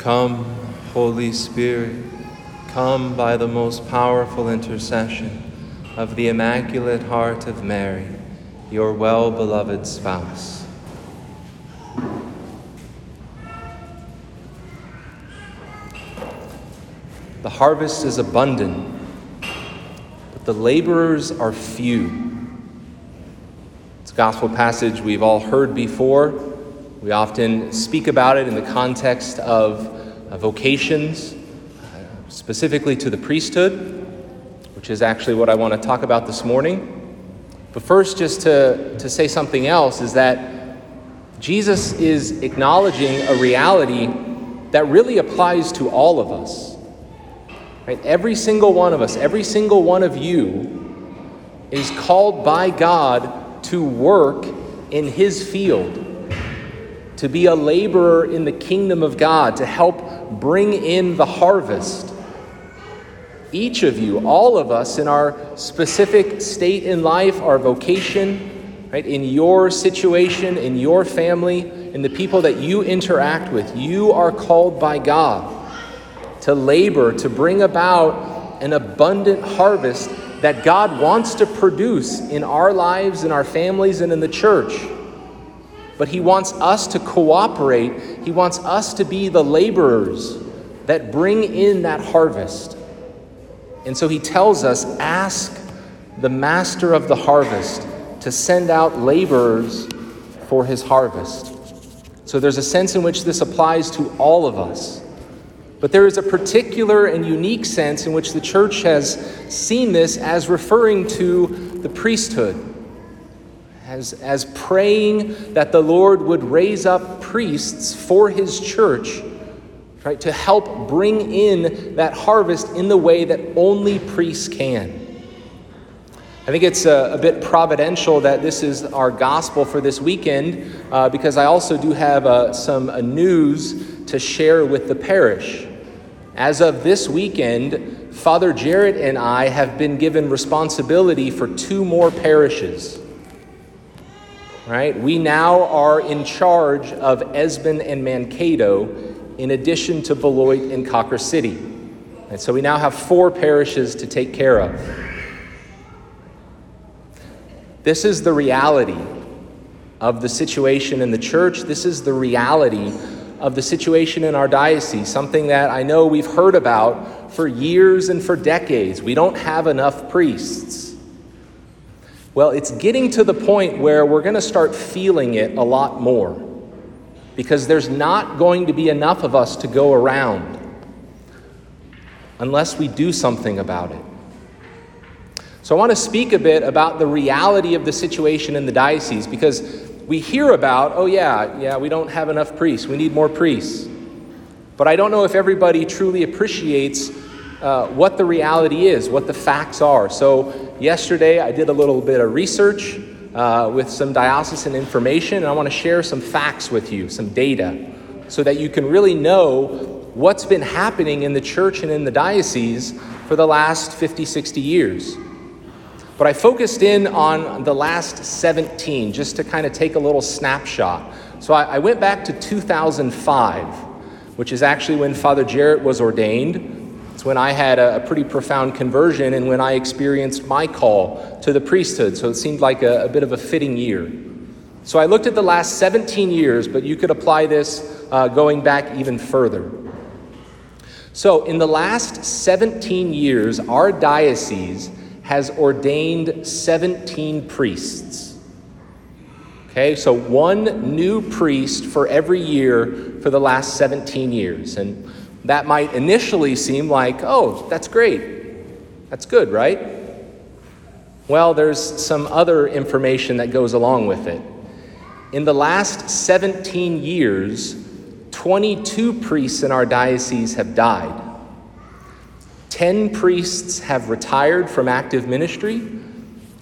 Come, Holy Spirit, come by the most powerful intercession of the Immaculate Heart of Mary, your well beloved spouse. The harvest is abundant, but the laborers are few. It's a gospel passage we've all heard before. We often speak about it in the context of vocations, uh, specifically to the priesthood, which is actually what I want to talk about this morning. But first, just to, to say something else, is that Jesus is acknowledging a reality that really applies to all of us. Right? Every single one of us, every single one of you is called by God to work in His field, to be a laborer in the kingdom of God, to help bring in the harvest. Each of you, all of us, in our specific state in life, our vocation, right, in your situation, in your family, in the people that you interact with, you are called by God to labor, to bring about an abundant harvest that God wants to produce in our lives, in our families, and in the church. But He wants us to cooperate, He wants us to be the laborers that bring in that harvest. And so He tells us ask the master of the harvest to send out laborers for His harvest. So there's a sense in which this applies to all of us. But there is a particular and unique sense in which the church has seen this as referring to the priesthood, as, as praying that the Lord would raise up priests for his church, right, to help bring in that harvest in the way that only priests can. I think it's a, a, bit providential that this is our gospel for this weekend uh, because I also do have uh, some uh, news to share with the parish. As of this weekend, Father Jarrett and I have been given responsibility for two more parishes. Right? We now are in charge of Esbon and Mankato, in addition to Beloit and Cawker City. And so we now have four parishes to take care of. This is the reality of the situation in the church. This is the reality of the situation in our diocese, something that I know we've heard about for years and for decades. We don't have enough priests. Well, it's getting to the point where we're going to start feeling it a lot more because there's not going to be enough of us to go around unless we do something about it. So, I want to speak a bit about the reality of the situation in the diocese because we hear about, oh, yeah, yeah, we don't have enough priests. We need more priests. But I don't know if everybody truly appreciates uh, what the reality is, what the facts are. So, yesterday I did a little bit of research uh, with some diocesan information, and I want to share some facts with you, some data, so that you can really know what's been happening in the church and in the diocese for the last 50, 60 years. But I focused in on the last 17 just to kind of take a little snapshot. So I, I went back to 2005, which is actually when Father Jarrett was ordained. It's when I had a, pretty profound conversion and when I experienced my call to the priesthood. So it seemed like a, a bit of a fitting year. So I looked at the last 17 years, but you could apply this uh, going back even further. So in the last 17 years, our diocese has ordained 17 priests. Okay, so one new priest for every year for the last 17 years. And that might initially seem like, oh, that's great. That's good, right? Well, there's some other information that goes along with it. In the last 17 years, 22 priests in our diocese have died. Ten priests have retired from active ministry,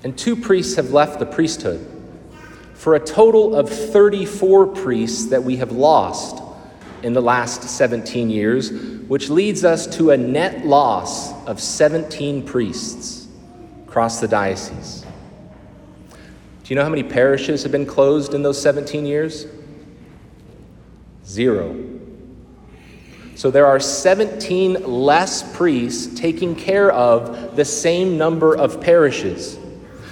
and two priests have left the priesthood, for a total of 34 priests that we have lost in the last 17 years, which leads us to a net loss of 17 priests across the diocese. Do you know how many parishes have been closed in those 17 years? Zero. So there are 17 less priests taking care of the same number of parishes.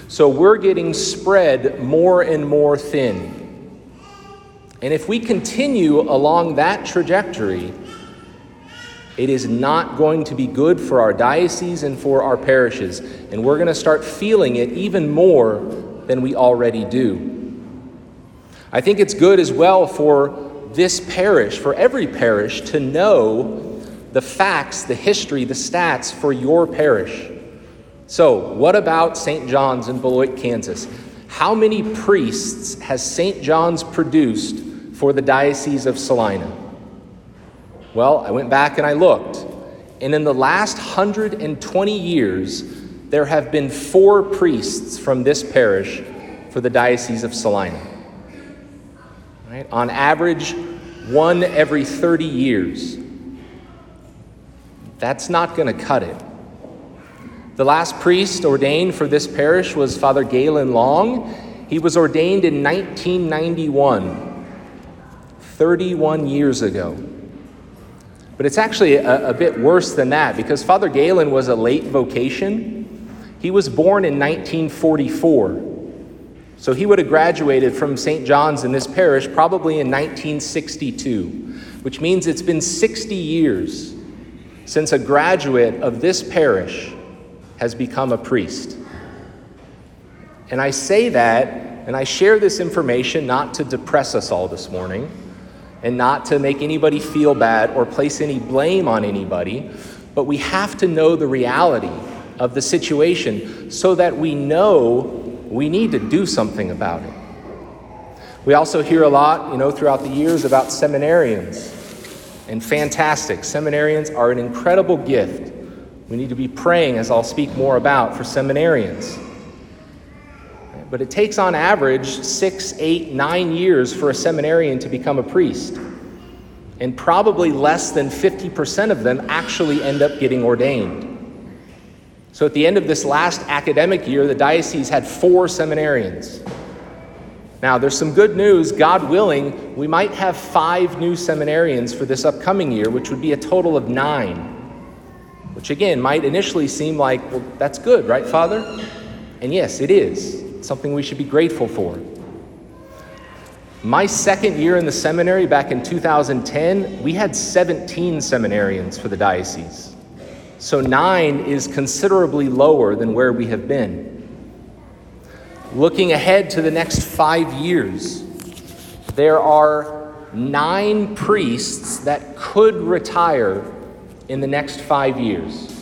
So we're getting spread more and more thin. And if we continue along that trajectory, it is not going to be good for our diocese and for our parishes. And we're going to start feeling it even more than we already do. I think it's good as well for this parish, for every parish, to know the facts, the history, the stats for your parish. So, what about St. John's in Beloit, Kansas? How many priests has St. John's produced for the Diocese of Salina? Well, I went back and I looked, and in the last 120 years, there have been four priests from this parish for the Diocese of Salina. Right? On average, one every 30 years. That's not going to cut it. The last priest ordained for this parish was Father Galen Long. He was ordained in 1991, 31 years ago. But it's actually a, a, bit worse than that because Father Galen was a late vocation. He was born in 1944. So he would have graduated from St. John's in this parish probably in 1962, which means it's been 60 years since a graduate of this parish has become a priest. And I say that, and I share this information not to depress us all this morning, and not to make anybody feel bad or place any blame on anybody, but we have to know the reality of the situation so that we know we need to do something about it. We also hear a lot, you know, throughout the years about seminarians. And fantastic. Seminarians are an incredible gift. We need to be praying, as I'll speak more about, for seminarians. But it takes, on average, six, eight, nine years for a seminarian to become a priest. And probably less than 50% of them actually end up getting ordained. So at the end of this last academic year, the diocese had four seminarians. Now, there's some good news. God willing, we might have five new seminarians for this upcoming year, which would be a total of nine. Which, again, might initially seem like, well, that's good, right, Father? And yes, it is. Something we should be grateful for. My second year in the seminary back in 2010, we had 17 seminarians for the diocese. So nine is considerably lower than where we have been. Looking ahead to the next five years, there are nine priests that could retire in the next five years.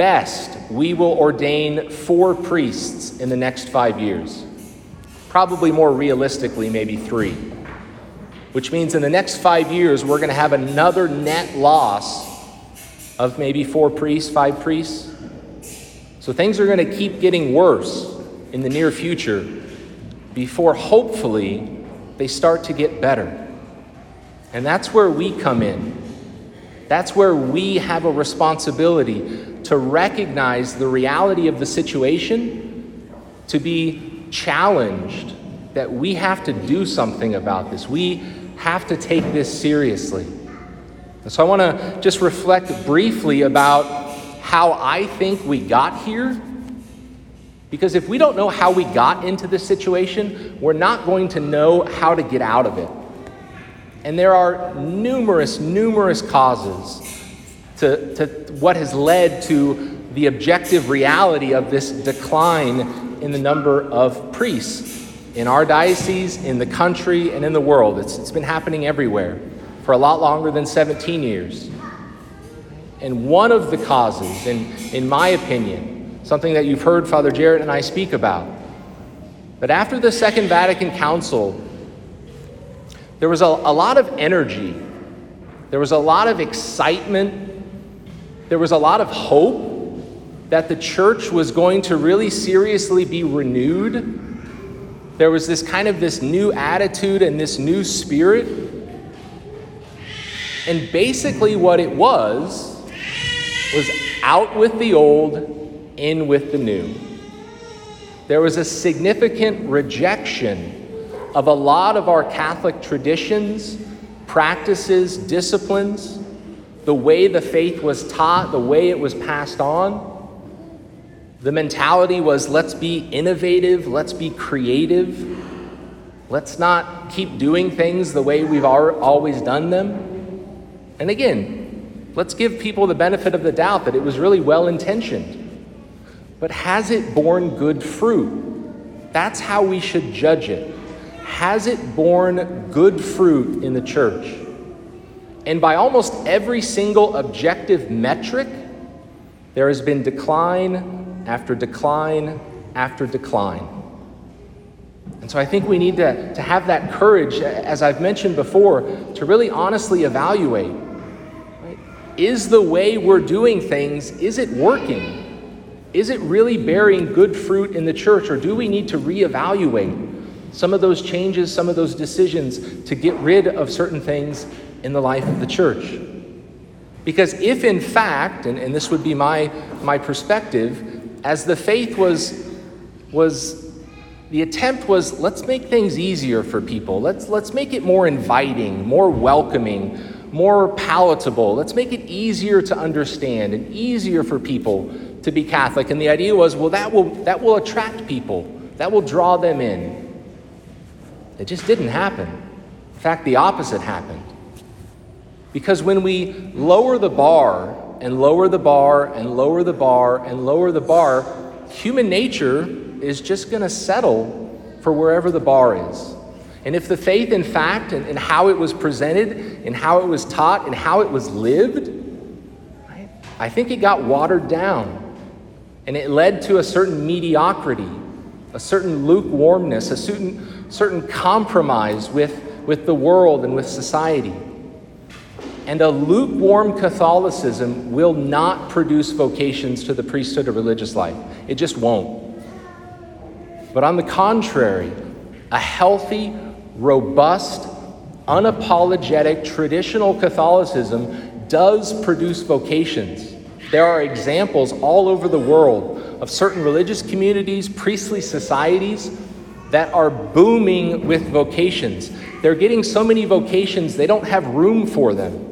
Best, we will ordain four priests in the next five years. Probably more realistically, maybe three. Which means in the next five years, we're going to have another net loss of maybe four priests, five priests. So things are going to keep getting worse in the near future before hopefully they start to get better. And that's where we come in. That's where we have a responsibility to recognize the reality of the situation, to be challenged that we have to do something about this. We have to take this seriously. And so I want to just reflect briefly about how I think we got here. Because if we don't know how we got into this situation, we're not going to know how to get out of it. And there are numerous, numerous causes to, to what has led to the objective reality of this decline in the number of priests in our diocese, in the country, and in the world. It's, it's been happening everywhere for a lot longer than 17 years. And one of the causes, in, in my opinion, something that you've heard Father Jarrett and I speak about, but after the Second Vatican Council, there was a, a lot of energy, there was a lot of excitement, there was a lot of hope that the church was going to really seriously be renewed. There was this kind of this new attitude and this new spirit. And basically, what it was was out with the old, in with the new. There was a significant rejection of a lot of our Catholic traditions, practices, disciplines, the way the faith was taught, the way it was passed on. The mentality was let's be innovative, let's be creative, let's not keep doing things the way we've always done them. And again, let's give people the benefit of the doubt that it was really well intentioned. But has it borne good fruit? That's how we should judge it. Has it borne good fruit in the church? And by almost every single objective metric, there has been decline after decline after decline. And so I think we need to, to have that courage, as I've mentioned before, to really honestly evaluate. Right? Is the way we're doing things, is it working? Is it really bearing good fruit in the church, or do we need to reevaluate some of those changes, some of those decisions to get rid of certain things in the life of the church? Because if in fact, and, and this would be my, my perspective, as the faith was, was the attempt was let's make things easier for people. Let's, let's make it more inviting, more welcoming, more palatable. Let's make it easier to understand and easier for people to be Catholic. And the idea was, well, that will, that will attract people, that will draw them in. It just didn't happen. In fact, the opposite happened. Because when we lower the bar and lower the bar and lower the bar and lower the bar, human nature is just going to settle for wherever the bar is. And if the faith, in fact, and, and how it was presented, and how it was taught, and how it was lived, right, I think it got watered down. And it led to a certain mediocrity, a certain lukewarmness, a certain, certain compromise with, with the world and with society. And a lukewarm Catholicism will not produce vocations to the priesthood or religious life. It just won't. But on the contrary, a healthy, robust, unapologetic, traditional Catholicism does produce vocations. There are examples all over the world of certain religious communities, priestly societies that are booming with vocations. They're getting so many vocations, they don't have room for them.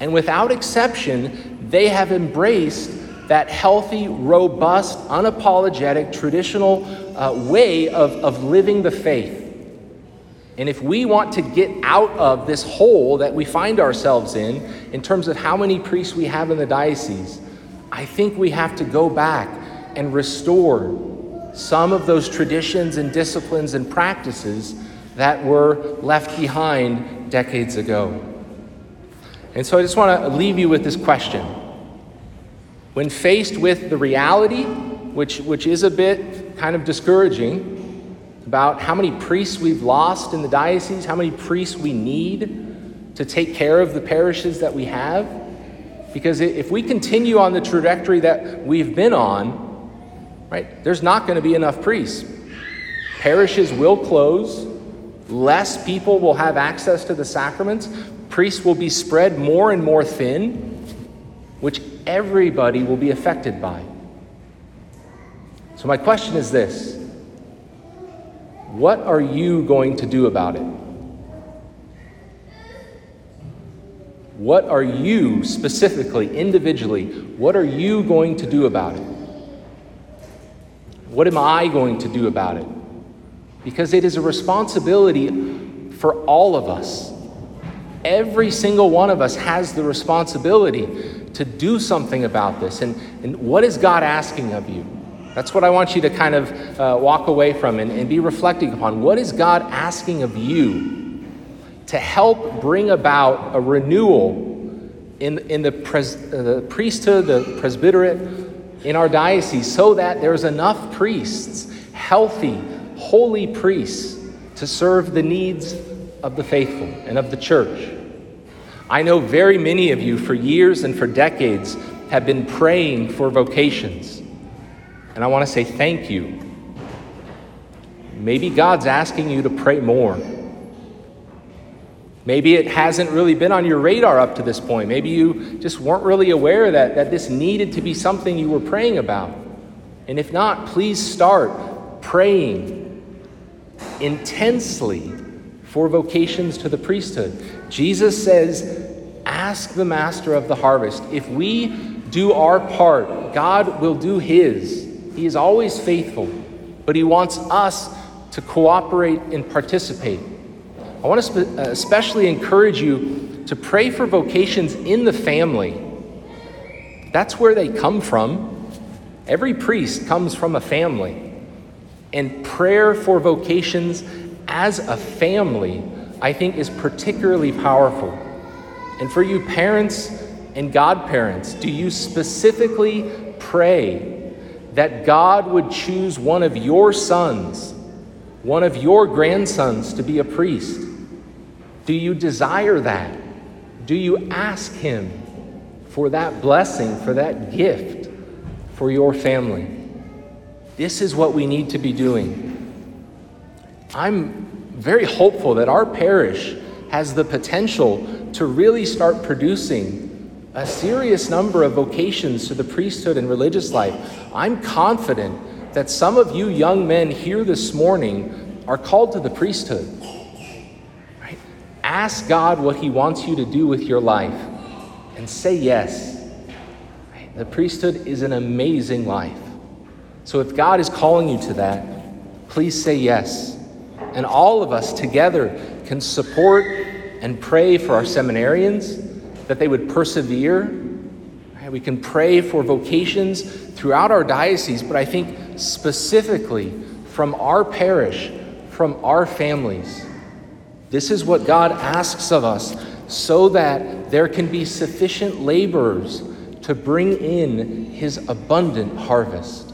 And without exception, they have embraced that healthy, robust, unapologetic, traditional uh, way of, of living the faith. And if we want to get out of this hole that we find ourselves in, in terms of how many priests we have in the diocese, I think we have to go back and restore some of those traditions and disciplines and practices that were left behind decades ago. And so I just want to leave you with this question. When faced with the reality, which, which is a bit kind of discouraging, about how many priests we've lost in the diocese, how many priests we need to take care of the parishes that we have. Because if we continue on the trajectory that we've been on, right, there's not going to be enough priests. Parishes will close, less people will have access to the sacraments, priests will be spread more and more thin, which everybody will be affected by. So, my question is this What are you going to do about it? What are you specifically, individually, what are you going to do about it? What am I going to do about it? Because it is a responsibility for all of us. Every single one of us has the responsibility to do something about this. And, and what is God asking of you? That's what I want you to kind of uh, walk away from and, and be reflecting upon. What is God asking of you to help bring about a renewal in, in the, pres, uh, the priesthood, the presbyterate in our diocese, so that there's enough priests, healthy, holy priests, to serve the needs of the faithful and of the church? I know very many of you for years and for decades have been praying for vocations. And I want to say thank you. Maybe God's asking you to pray more. Maybe it hasn't really been on your radar up to this point. Maybe you just weren't really aware that, that this needed to be something you were praying about. And if not, please start praying intensely for vocations to the priesthood. Jesus says, Ask the master of the harvest. If we do our part, God will do his. He is always faithful, but he wants us to cooperate and participate. I want to uh, especially encourage you to pray for vocations in the family. That's where they come from. Every priest comes from a family. And prayer for vocations as a family, I think, is particularly powerful. And for you parents and godparents, do you specifically pray that God would choose one of your sons, one of your grandsons, to be a priest? Do you desire that? Do you ask Him for that blessing, for that gift for your family? This is what we need to be doing. I'm very hopeful that our parish has the potential to really start producing a serious number of vocations to the priesthood and religious life. I'm confident that some of you young men here this morning are called to the priesthood. Ask God what He wants you to do with your life and say yes. The priesthood is an amazing life. So if God is calling you to that, please say yes. And all of us together can support and pray for our seminarians that they would persevere. We can pray for vocations throughout our diocese, but I think specifically from our parish, from our families. This is what God asks of us so that there can be sufficient laborers to bring in his abundant harvest.